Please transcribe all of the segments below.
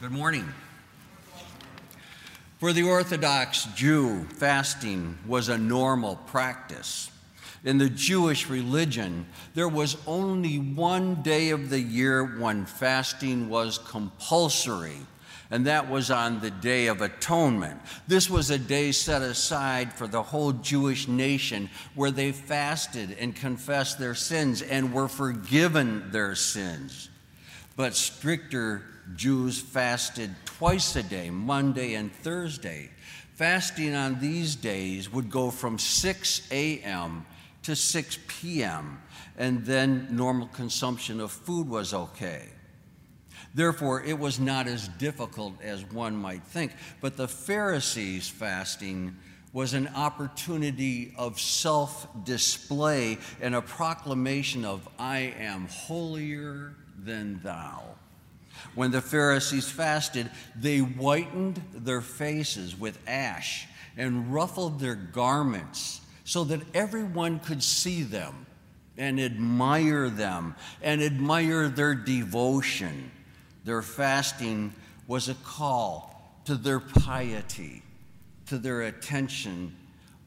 Good morning. For the Orthodox Jew, fasting was a normal practice. In the Jewish religion, there was only one day of the year when fasting was compulsory, and that was on the Day of Atonement. This was a day set aside for the whole Jewish nation where they fasted and confessed their sins and were forgiven their sins. But stricter Jews fasted twice a day, Monday and Thursday. Fasting on these days would go from 6 a.m. to 6 p.m., and then normal consumption of food was okay. Therefore, it was not as difficult as one might think. But the Pharisees' fasting was an opportunity of self display and a proclamation of, I am holier than thou. When the Pharisees fasted, they whitened their faces with ash and ruffled their garments so that everyone could see them and admire them and admire their devotion. Their fasting was a call to their piety, to their attention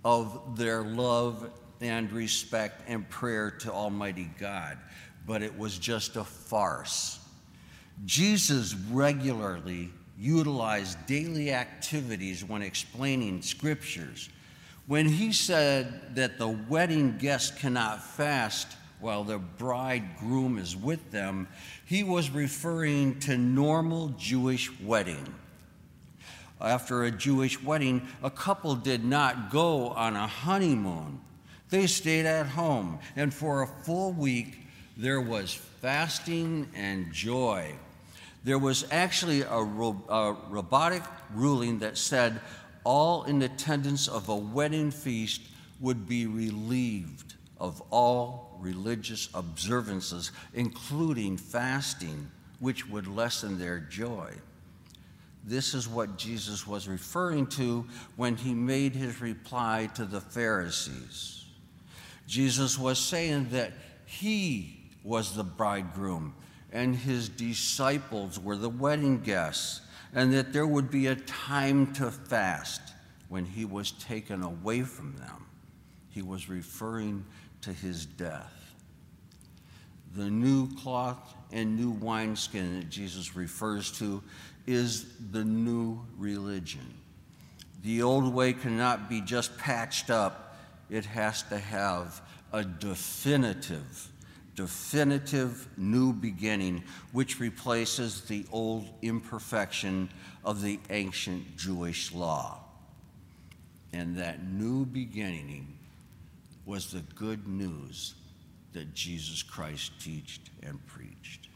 of their love and respect and prayer to Almighty God. But it was just a farce. Jesus regularly utilized daily activities when explaining scriptures. When he said that the wedding guest cannot fast while the bridegroom is with them, he was referring to normal Jewish wedding. After a Jewish wedding, a couple did not go on a honeymoon. They stayed at home, and for a full week, there was fasting and joy. There was actually a, ro- a rabbinic ruling that said all in attendance of a wedding feast would be relieved of all religious observances, including fasting, which would lessen their joy. This is what Jesus was referring to when he made his reply to the Pharisees. Jesus was saying that he was the bridegroom and his disciples were the wedding guests, and that there would be a time to fast when he was taken away from them. He was referring to his death. The new cloth and new wineskin that Jesus refers to is the new religion. The old way cannot be just patched up, it has to have a definitive definitive new beginning, which replaces the old imperfection of the ancient Jewish law. And that new beginning was the good news that Jesus Christ taught and preached.